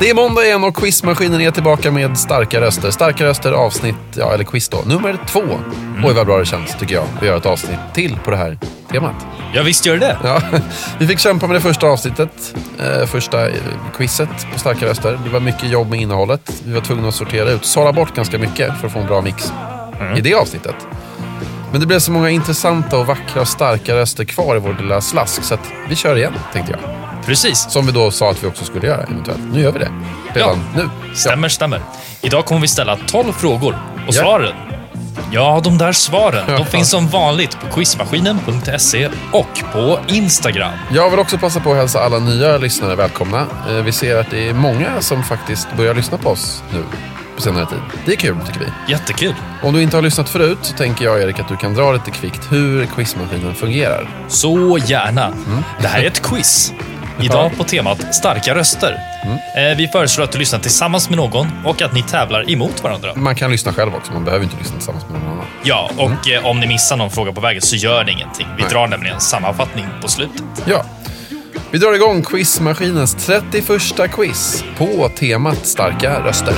Det är måndag igen och quizmaskinen är tillbaka med starka röster. Starka röster avsnitt, ja eller quiz då, nummer två. Oj vad bra det känns tycker jag. Vi gör ett avsnitt till på det här temat. Ja, visst gör det Ja, vi fick kämpa med det första avsnittet, eh, första eh, quizet på starka röster. Det var mycket jobb med innehållet. Vi var tvungna att sortera ut, sålla bort ganska mycket för att få en bra mix i det avsnittet. Men det blev så många intressanta och vackra och starka röster kvar i vår lilla slask så att vi kör igen, tänkte jag. Precis. Som vi då sa att vi också skulle göra eventuellt. Nu gör vi det. Redan nu. Stämmer, stämmer. Idag kommer vi ställa 12 frågor. Och Ja. svaren? Ja, de där svaren, Ja. de finns som vanligt på quizmaskinen.se och på Instagram. Jag vill också passa på att hälsa alla nya lyssnare välkomna. Eh, Vi ser att det är många som faktiskt börjar lyssna på oss nu på senare tid. Det är kul tycker vi. Jättekul. Om du inte har lyssnat förut så tänker jag Erik att du kan dra lite kvickt hur quizmaskinen fungerar. Så gärna. Det här är ett quiz. Idag på temat starka röster. Eh, Vi föreslår att du lyssnar tillsammans med någon och att ni tävlar emot varandra. Man kan lyssna själv också, man behöver inte lyssna tillsammans med någon annan. Ja, och eh, om ni missar någon fråga på vägen så gör det ingenting. Vi Nej. drar nämligen en sammanfattning på slutet. Ja. Vi drar igång quizmaskinens 31 quiz på temat starka röster.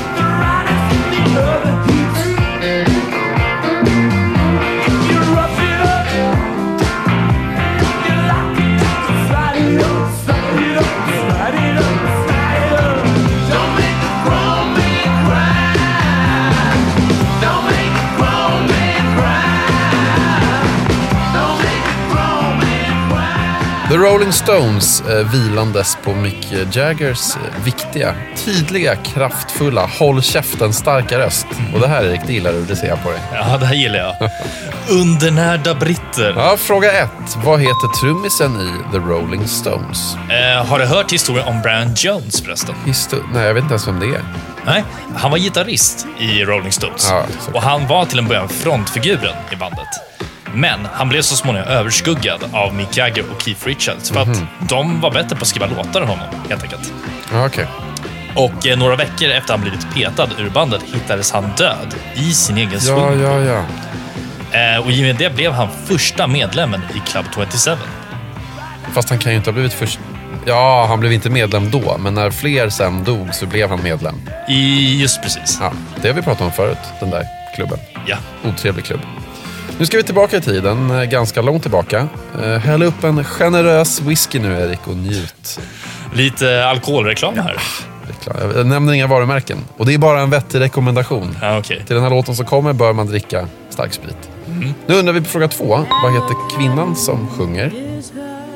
Rolling Stones eh, vilandes på Mick Jaggers eh, viktiga, tydliga, kraftfulla, håll käften starka röst. Och det här Erik, det gillar du, det ser jag på dig. Ja, det här gillar jag. Undernärda britter. Ja, fråga ett. Vad heter trummisen i The Rolling Stones? Eh, har du hört historien om Brian Jones förresten? Histo- Nej, jag vet inte ens vem det är. Nej, han var gitarrist i Rolling Stones. Ja, och han var till en början frontfiguren i bandet. Men han blev så småningom överskuggad av Mick Jagger och Keith Richards för Mhm. att de var bättre på att skriva låtar än honom, helt enkelt. Okej. Och eh, några veckor efter han blivit petad ur bandet hittades han död i sin egen Ja, ja, ja. Eh, och i och med det blev han första medlemmen i Club 27. Fast han kan ju inte ha blivit först... Ja, han blev inte medlem då, men när fler sen dog så blev han medlem. I, just precis. Ja, det har vi pratat om förut, den där klubben. Ja. Otrevlig klubb. Nu ska vi tillbaka i tiden, eh, ganska långt tillbaka. Eh, Häll upp en generös whisky nu Erik och njut. Lite alkoholreklam här. Jag nämner inga varumärken. Och det är bara en vettig rekommendation. Ja, okej. Till den här låten som kommer bör man dricka starksprit. Nu undrar vi på fråga två. Vad heter kvinnan som sjunger?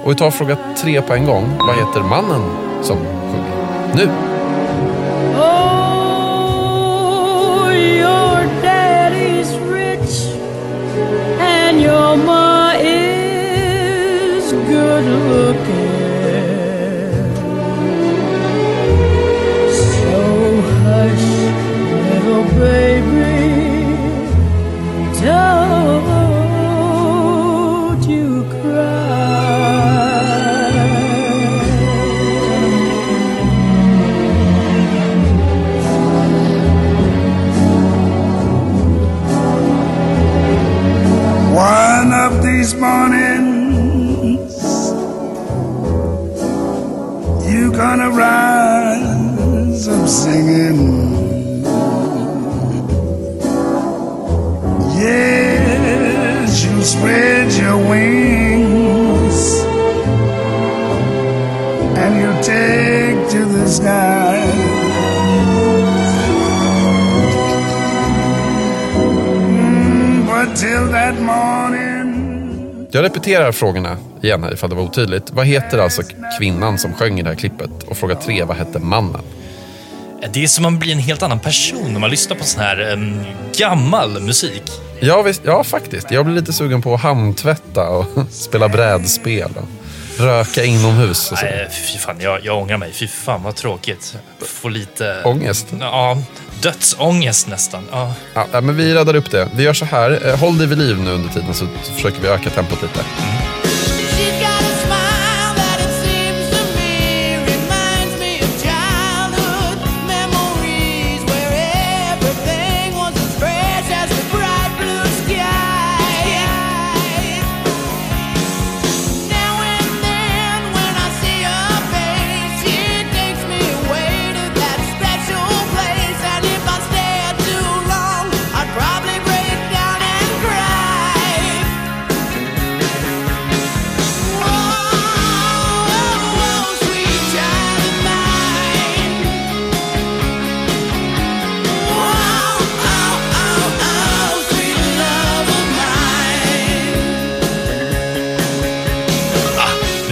Och vi tar fråga tre på en gång. Vad heter mannen som sjunger? Nu! Yoma is good looking. Jag repeterar frågorna igen här ifall det var otydligt. Vad heter alltså kvinnan som sjöng i det här klippet? Och fråga tre, vad hette mannen? Det är som man blir en helt annan person när man lyssnar på sån här em, gammal musik. Ja, visst, ja, faktiskt. Jag blir lite sugen på att handtvätta och spela brädspel. Och röka inomhus och så. Nej, fy fan, jag, jag ångrar mig. Fy fan vad tråkigt. Får lite... Ångest? Ja, dödsångest nästan. Ja. Ja, men vi räddar upp det. Vi gör så här. Eh, Håll dig vid liv nu under tiden så försöker vi öka tempot lite. She's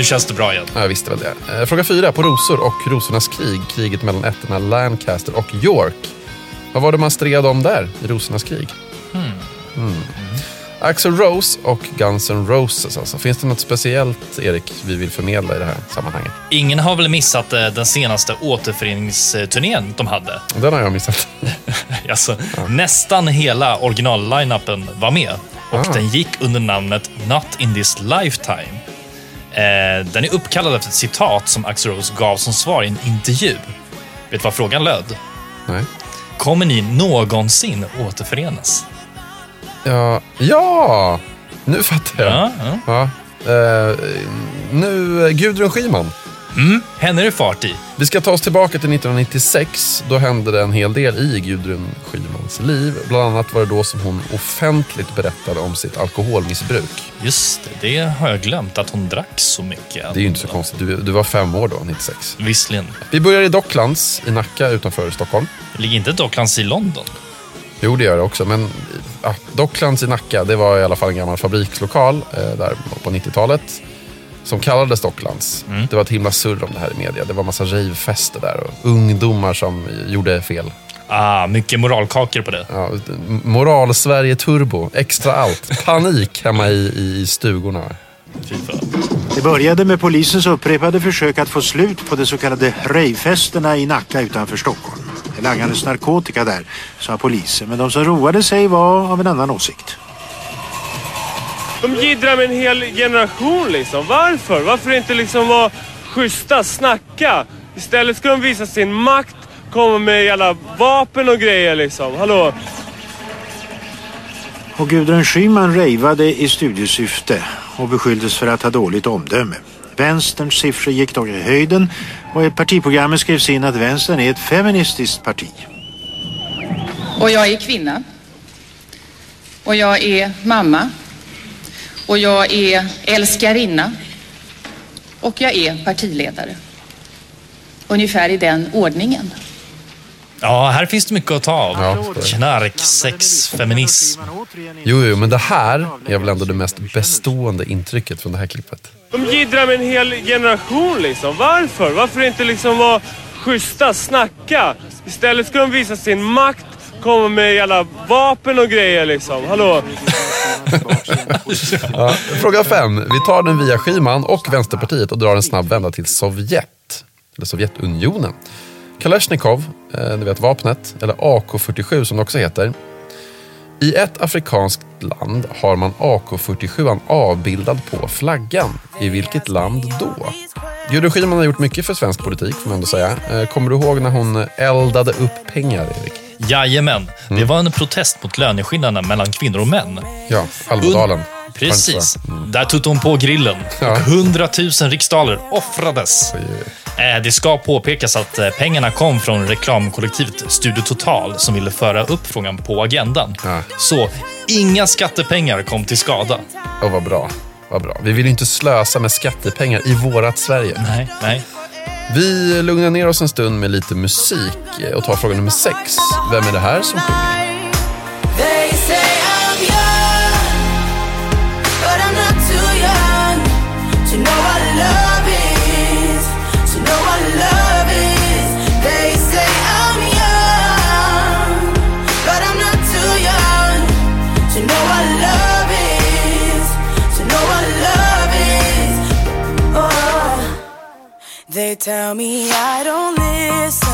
känns det bra igen. Ja, jag visste väl det. Eh, Fråga fyra. På rosor och rosornas krig. Kriget mellan ätterna Lancaster och York. Vad var det man stred om där i rosornas krig? Mm. Axel Rose och Guns N' Roses. Alltså. Finns det något speciellt, Erik, vi vill förmedla i det här sammanhanget? Ingen har väl missat eh, den senaste återföreningsturnén de hade? Den har jag missat. Alltså, Nästan hela original-line-upen var med och Ah. den gick under namnet Not in this lifetime. Eh, den är uppkallad efter ett citat som Axl Rose gav som svar i en intervju. Vet du vad frågan löd? Nej. Kommer ni någonsin återförenas? Ja, ja! Nu fattar jag. Ja, ja. Ja. Eh, nu, eh, Gudrun Schyman. Mm, henne är det fart i. Vi ska ta oss tillbaka till 1996. Då hände det en hel del i Gudrun Schymans liv. Bland annat var det då som hon offentligt berättade om sitt alkoholmissbruk. Just det, det har jag glömt att hon drack så mycket. Det är ju inte så konstigt. Du, du var fem år då, 96. Visserligen. Vi börjar i Docklands i Nacka utanför Stockholm. Ligger inte Docklands i London? Jo, det gör det också. Men ja, Docklands i Nacka, det var i alla fall en gammal fabrikslokal eh, där på 90-talet. Som kallades Docklands. Det var ett himla surr om det här i media. Det var massa ravefester där och ungdomar som gjorde fel. Ah, mycket moralkakor på det. Ja, Moral-Sverige turbo, extra allt. Panik hemma i, i stugorna. Det började med polisens upprepade försök att få slut på de så kallade rejfesterna i Nacka utanför Stockholm. Det langades narkotika där, sa polisen, men de som roade sig var av en annan åsikt. De jiddrar med en hel generation liksom. Varför? Varför inte liksom vara schyssta, snacka? Istället ska de visa sin makt, komma med jävla vapen och grejer liksom. Hallå? Och Gudrun Schyman rejvade i studiesyfte och beskylldes för att ha dåligt omdöme. Vänsterns siffror gick dock i höjden och i partiprogrammet skrevs in att vänstern är ett feministiskt parti. Och jag är kvinna. Och jag är mamma. Och jag är älskarinna. Och jag är partiledare. Ungefär i den ordningen. Ja, här finns det mycket att ta av. Ja, Knark, sex, feminism. Jo, jo, men det här är väl ändå det mest bestående intrycket från det här klippet. De jiddrar med en hel generation liksom. Varför? Varför inte liksom vara schyssta, snacka? Istället ska de visa sin makt, komma med jävla vapen och grejer liksom. Hallå? Ja, fråga fem. Vi tar den via Schyman och Vänsterpartiet och drar en snabb vända till Sovjet. Eller Sovjetunionen. Kalashnikov, eh, ni vet vapnet, eller AK47 som det också heter. I ett afrikanskt land har man AK47 avbildad på flaggan. I vilket land då? Gudrun Schyman har gjort mycket för svensk politik, får man ändå säga. Eh, Kommer du ihåg när hon eldade upp pengar, Erik? Jajamän, det var en protest mot löneskillnaderna mellan kvinnor och män. Ja, Almedalen. Precis. Där tog hon på grillen Ja. och 100 000 riksdaler offrades. Eh, Det ska påpekas att eh, pengarna kom från reklamkollektivet Studio Total som ville föra upp frågan på agendan. Så inga skattepengar kom till skada. Och vad bra. Vad bra. Vi vill inte slösa med skattepengar i vårat Sverige. Nej, nej. Vi lugnar ner oss en stund med lite musik och tar fråga nummer sex. Vem är det här som sjunger?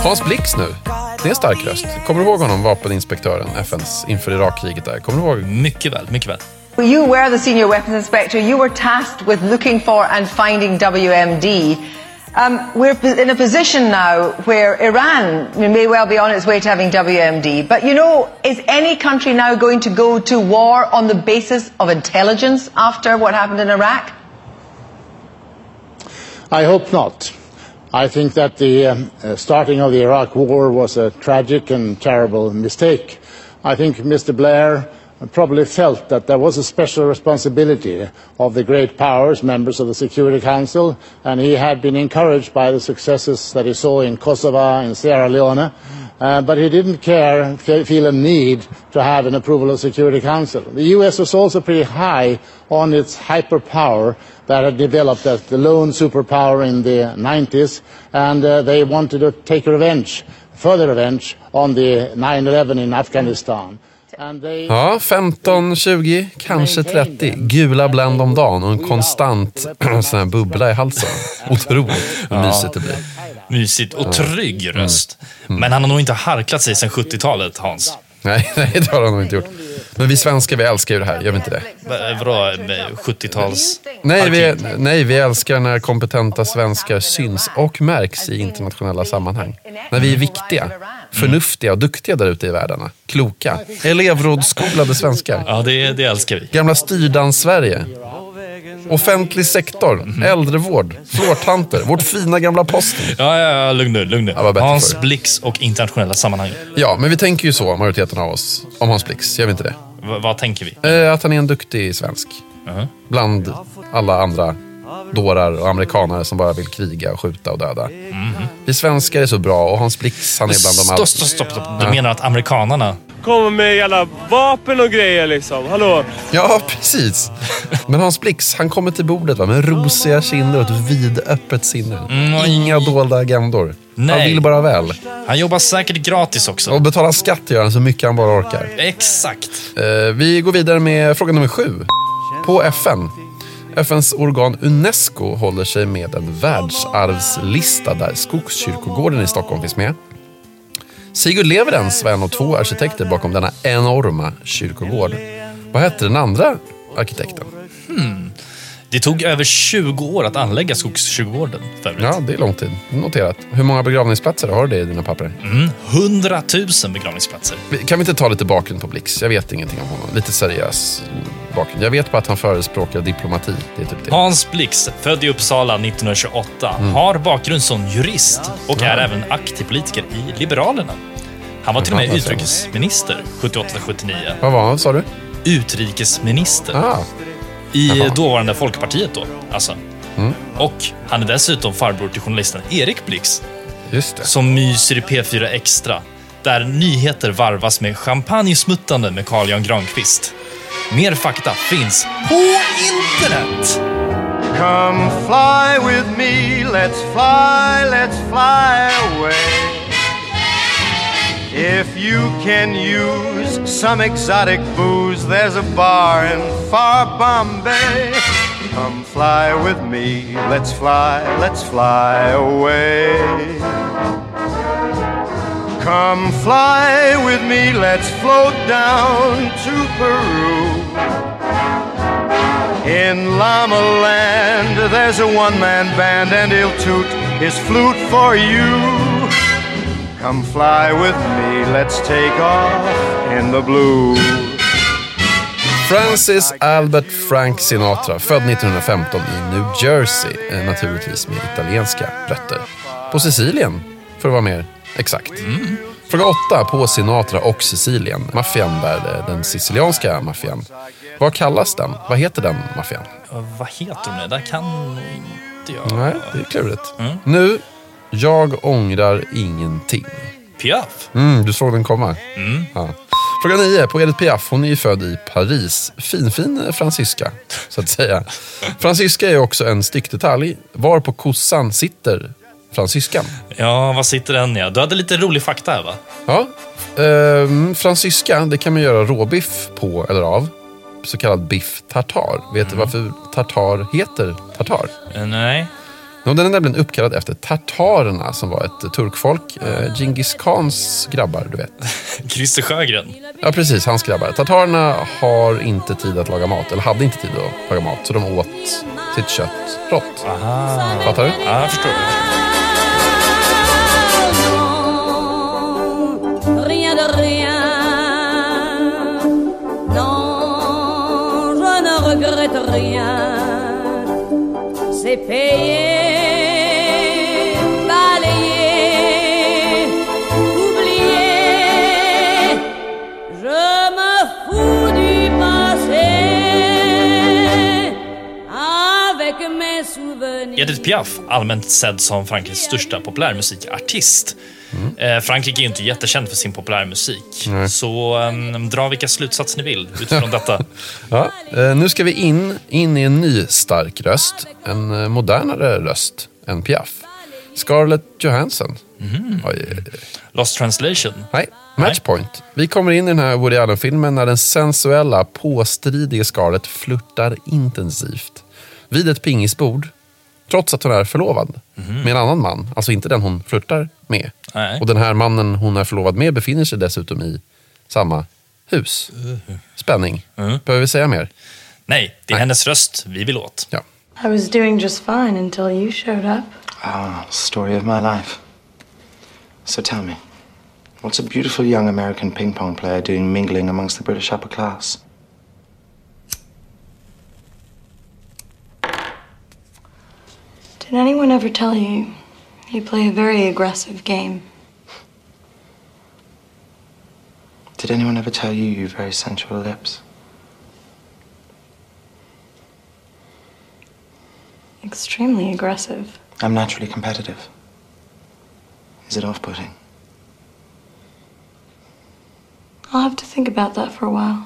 Hans Blix nu. Det är en stark röst. Kommer du ihåg honom, vapeninspektören, FNs, inför Irakkriget där? Kommer du ihåg? Mycket väl, mycket väl. You were the senior weapons inspector. You were tasked with looking for and finding WMD. Um, we're in a position now where Iran may well be on its way to having WMD. But you know, is any country now going to go to war on the basis of intelligence after what happened in Iraq? I hope not. I think that the um, starting of the Iraq War was a tragic and terrible mistake. I think Mr. Blair probably felt that there was a special responsibility of the great powers, members of the Security Council, and he had been encouraged by the successes that he saw in Kosovo and Sierra Leone. Uh, but he didn't care, feel a need to have an approval of the Security Council. The US was also pretty high on its hyperpower that had developed as the lone superpower in the 90s, and uh, they wanted to take revenge, further revenge, on the 9-11 in Afghanistan. Ja, 15, 20, kanske 30. Gula Blend om dagen och en konstant sån här bubbla i halsen. Otroligt hur mysigt det blir. Mysigt och trygg röst. Men han har nog inte harklat sig sedan 70-talet, Hans. Nej, nej, det har han nog inte gjort. Men vi svenskar, vi älskar ju det här, gör vi inte det? Va- Vadå, med 70-tals... Nej vi, nej, vi älskar när kompetenta svenskar syns och märks i internationella sammanhang. När vi är viktiga, förnuftiga och duktiga där ute i världarna. Kloka, elevrådsskolade svenskar. Ja, det, det älskar vi. Gamla styrdans-Sverige. Offentlig sektor, äldrevård, flårtanter, vårt fina gamla posten. Ja, ja, ja lugn nu. Lugn nu. bättre Hans förr. Blix och internationella sammanhang. Ja, men vi tänker ju så, majoriteten av oss, om Hans Blix. Gör vi inte det? V- vad tänker vi? Eh, att han är en duktig svensk. Bland alla andra dårar och amerikanare som bara vill kriga och skjuta och döda. Vi svenskar är så bra och Hans Blix, han är bland de Stopp, stopp, stopp. stopp. Du Ja. menar att amerikanarna... Kommer med jävla vapen och grejer liksom. Hallå? Ja, precis. Men Hans Blix, han kommer till bordet va, med rosiga kinder och ett vidöppet sinne. Inga dolda agendor. Han Nej. vill bara väl. Han jobbar säkert gratis också. Och betalar skatt gör han så mycket han bara orkar. Exakt. Eh, vi går vidare med fråga nummer sju. På FN. FNs organ Unesco håller sig med en världsarvslista där Skogskyrkogården i Stockholm finns med. Sigurd Leverens var en av två arkitekter bakom denna enorma kyrkogård. Vad hette den andra arkitekten? Hmm. Det tog över 20 år att anlägga Skogskyrkogården. Ja, det är lång tid. Noterat. Hur många begravningsplatser har du i dina papper? Mm, 100 000 begravningsplatser. Kan vi inte ta lite bakgrund på Blix? Jag vet ingenting om honom. Lite seriös bakgrund. Jag vet bara att han förespråkar diplomati. Det är typ det. Hans Blix, född i Uppsala 1928, Mm. har bakgrund som jurist och är även aktiv politiker i Liberalerna. Han var till och med man? utrikesminister 78-79. Vad var han, sa du? Utrikesminister. Ah. I Jaha. dåvarande Folkpartiet då, alltså. Mm. Och han är dessutom farbror till journalisten Erik Blix. Just det. Som myser i P4 Extra. Där nyheter varvas med champagnesmuttande med Carl Jan Granqvist. Mer fakta finns på internet! Come fly with me, let's fly, let's fly away. If you can use some exotic booze, there's a bar in far Bombay. Come fly with me, let's fly, let's fly away. Come fly with me, let's float down to Peru. In Llama Land, there's a one man band, and he'll toot his flute for you. Come fly with me, let's take off in the blue. Francis Albert Frank Sinatra, född 1915 i New Jersey, naturligtvis med italienska rötter. På Sicilien, för att vara mer exakt. Fråga åtta. På Sinatra och Sicilien. Maffian där, eh, den sicilianska maffian. Vad kallas den? Vad heter den maffian? Ja, Vad heter de? Det där kan inte jag. Nej, det är klurigt. Nu, jag ångrar ingenting. Piaf. Mm, du såg den komma? Ja. Fråga 9. På Edith Piaf. Hon är ju född i Paris. Finfin fransyska, så att säga. Fransyska är också en styckdetalj. Var på kossan sitter fransyskan? Ja, vad sitter den ja? Du hade lite rolig fakta här va? Ja. Ehm, fransyska, det kan man göra råbiff på eller av. Så kallad biff tartar. Vet du varför tartar heter tartar? Eh, Nej. No, den är nämligen uppkallad efter tartarerna som var ett turkfolk. Eh, Djingis Khans grabbar, du vet. Christer Sjögren. Ja, precis. Hans grabbar. Tatarerna har inte tid att laga mat, eller hade inte tid att laga mat, så de åt sitt kött rått. Fattar du? Ja, jag förstår. Rien. C'est payé, Edith Piaf, allmänt sedd som Frankrikes största populärmusikartist. Eh, Frankrike är ju inte jättekänd för sin populärmusik. Så um, dra vilka slutsatser ni vill utifrån detta. Ja, eh, nu ska vi in, in i en ny stark röst. En eh, modernare röst än Piaf. Scarlett Johansson. Oj, oj, oj. Lost translation. Nej, Matchpoint. Vi kommer in i den här Woody Allen-filmen när den sensuella, påstridige Scarlett flörtar intensivt vid ett pingisbord, trots att hon är förlovad med en annan man. Alltså inte den hon flörtar med. Nej. Och den här mannen hon är förlovad med befinner sig dessutom i samma hus. Spänning. Behöver vi säga mer? Nej, det är hennes röst vi vill åt. Ja. I was doing just fine until you showed up. Ah, story of my life. So tell me, what's a beautiful young American ping pong player doing mingling amongst the British upper class? Did anyone ever tell you you play a very aggressive game? Did anyone ever tell you you have very sensual lips? Extremely aggressive. I'm naturally competitive. Is it off putting? I'll have to think about that for a while.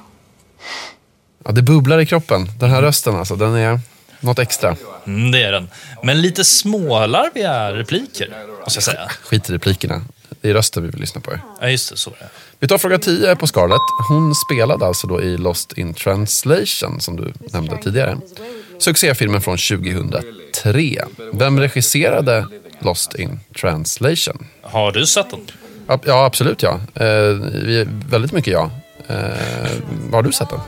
ja, det bubblar i kroppen. Den här rösten alltså, den är något extra. Mm, det är den. Men lite smålarviga repliker, måste jag säga. Skit i replikerna. Det är rösten vi vill lyssna på. Ja, just det. Så är det. Vi tar fråga 10 på Scarlett. Hon spelade alltså då i Lost in translation, som du nämnde tidigare. Succéfilmen från 2003. Vem regisserade Lost in translation? Har du sett den? Ja, absolut ja. Eh, väldigt mycket ja. Eh, har du sett den?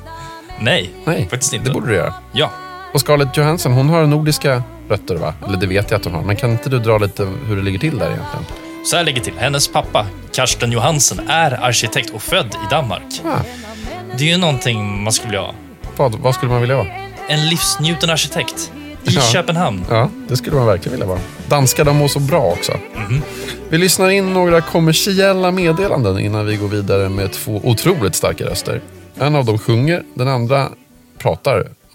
Nej, Nej, faktiskt inte. det borde du göra. Ja. Och Scarlett Johansson, hon har nordiska rötter va? Eller det vet jag att hon har. Men kan inte du dra lite hur det ligger till där egentligen? Så här ligger till. Hennes pappa, Karsten Johansen, är arkitekt och född i Danmark. Ah. Det är ju någonting man skulle vilja ha. Vad, vad skulle man vilja vara? En livsnjuten arkitekt i Ja. Köpenhamn. Ja, det skulle man verkligen vilja vara. Danskar, de mår så bra också. Mhm. Vi lyssnar in några kommersiella meddelanden innan vi går vidare med två otroligt starka röster. En av dem sjunger, den andra pratar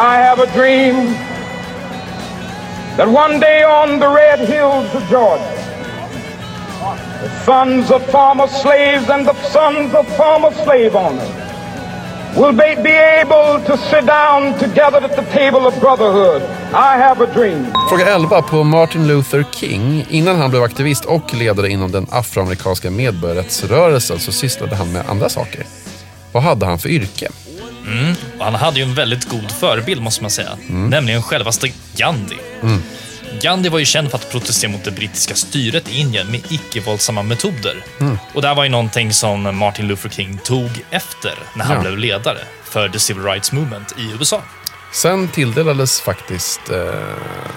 I have a dream that one day on the red hills of Georgia, the sons of former slaves and the sons of former slave owners will be, able to sit down together at the table of brotherhood. I have a dream. Fråga 11 på Martin Luther King. Innan han blev aktivist och ledare inom den afroamerikanska medborgarrättsrörelsen så sysslade han med andra saker. Vad hade han för yrke? Mm. Och han hade ju en väldigt god förebild måste man säga. Nämligen självaste Gandhi. Mm. Gandhi var ju känd för att protestera mot det brittiska styret i Indien med icke-våldsamma metoder. Mm. Och det här var ju någonting som Martin Luther King tog efter när han Ja. blev ledare för the Civil Rights Movement i USA. Sen tilldelades faktiskt eh,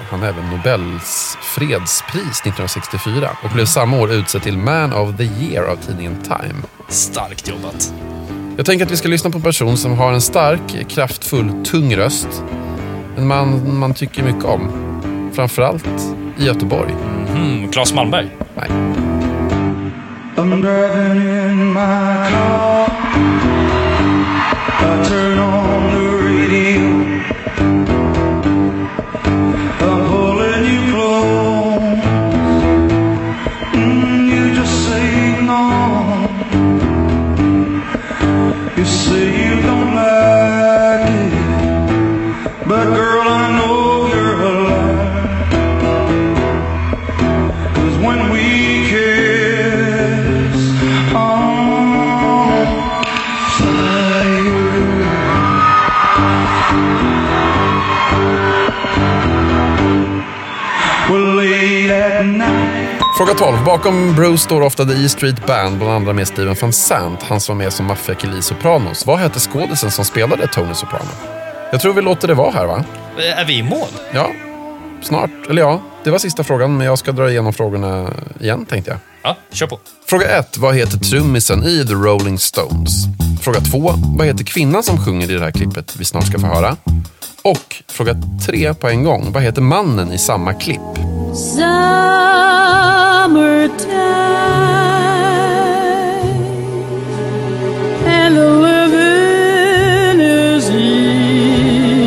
han även Nobels fredspris 1964 och blev samma år utsedd till Man of the Year av tidningen Time. Starkt jobbat. Jag tänker att vi ska lyssna på en person som har en stark, kraftfull, tung röst. En man man tycker mycket om. Framförallt i Göteborg. Mhm, Claes Malmberg. Nej. I'm Fråga 12. Bakom Bruce står ofta The E Street Band, bland andra med Steven van Sant. Han som med som maffiakille i Sopranos. Vad hette skådisen som spelade Tony Soprano? Jag tror vi låter det vara här va? Eh, Är vi i mål? Ja, snart. Eller ja, det var sista frågan, men jag ska dra igenom frågorna igen tänkte jag. Ja, kör på. Fråga 1. Vad heter trummisen i The Rolling Stones? Fråga 2. Vad heter kvinnan som sjunger i det här klippet vi snart ska få höra? Och fråga 3 på en gång. Vad heter mannen i samma klipp? Summertime and the living is easy.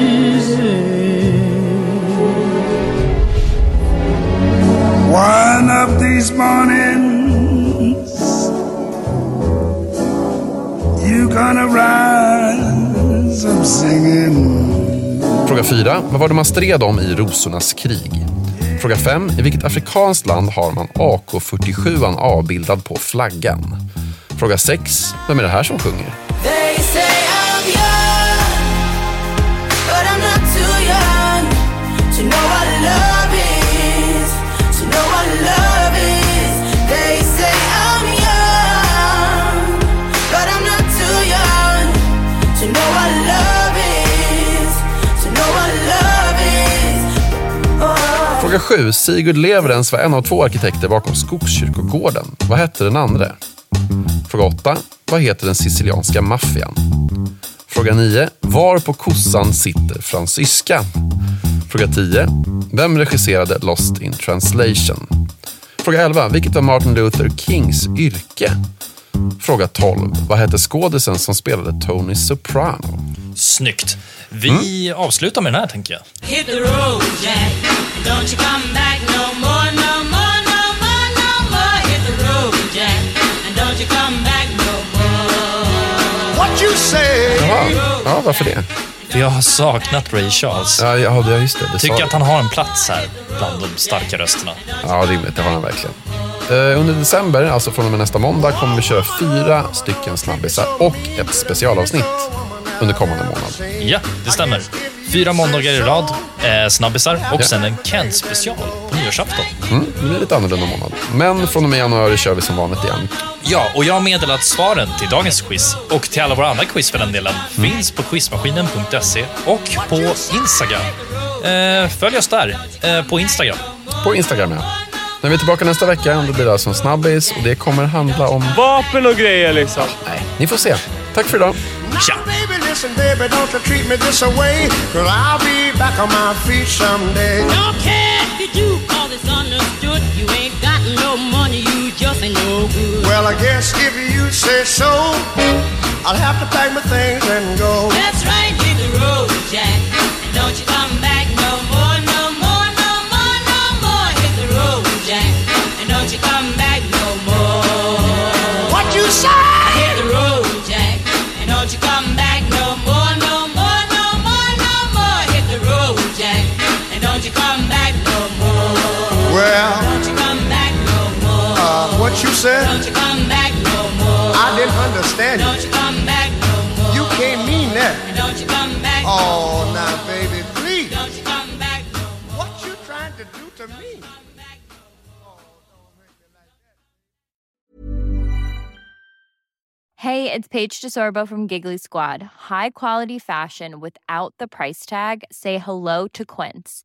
One of these mornings, you gonna rise up singing. Fråga 4. Vad var det man stred om i Rosornas krig? Fråga 5. I vilket afrikanskt land har man AK47 avbildad på flaggan? Fråga 6. Vem är det här som sjunger? 2007, Sigurd Leverens var en av två arkitekter bakom Skogskyrkogården. Vad hette den andra? Fråga 8. Vad heter den sicilianska maffian? Fråga 9. Var på kossan sitter fransyska? Fråga 10. Vem regisserade Lost in translation? Fråga 11. Vilket var Martin Luther Kings yrke? Fråga 12. Vad hette skådisen som spelade Tony Soprano? Snyggt! Vi avslutar med den här tänker jag. Hit the road, Jack. Don't you come back no more, no more, no more, no more. Hit the road, Jack. And don't you come back no more. What you say? Jaha, ja, varför det? För jag har saknat Ray Charles. Ja, ja det- just det. det Tycker att han har en plats här bland de starka rösterna. Ja, rimligt. Det har han verkligen. Eh, under december, alltså från och med nästa måndag, kommer vi köra fyra stycken snabbisar och ett specialavsnitt under kommande månad. Ja, det stämmer. Fyra måndagar i rad, eh, snabbisar och Ja. sen en Ken-special på nyårsafton. Mm, det blir lite annorlunda månad. Men från och med januari kör vi som vanligt igen. Ja, och jag har meddelat svaren till dagens quiz och till alla våra andra quiz för den delen finns på quizmaskinen.se och på Instagram. Eh, följ oss där, eh, på Instagram. På Instagram, ja. När vi är tillbaka nästa vecka, då blir det alltså en snabbis och det kommer handla om... Vapen och grejer liksom. Nej, ni får se. Tack för idag. Tja! Listen, baby, don't you treat me this away. Cause I'll be back on my feet someday. Don't care if you do, cause it's understood. You ain't got no money, you just ain't no good. Well, I guess if you say so, I'll have to pack my things and go. That's right, hit the road, Jack. And don't you come back said? Don't you come back no more. I didn't understand Don't you. you come back no more. You can't mean that. And don't you come back no Oh, more. now, baby, please. Don't you come back no more. What you trying to do to me? Hey, it's Paige DeSorbo from Giggly Squad. High quality fashion without the price tag. Say hello to Quince.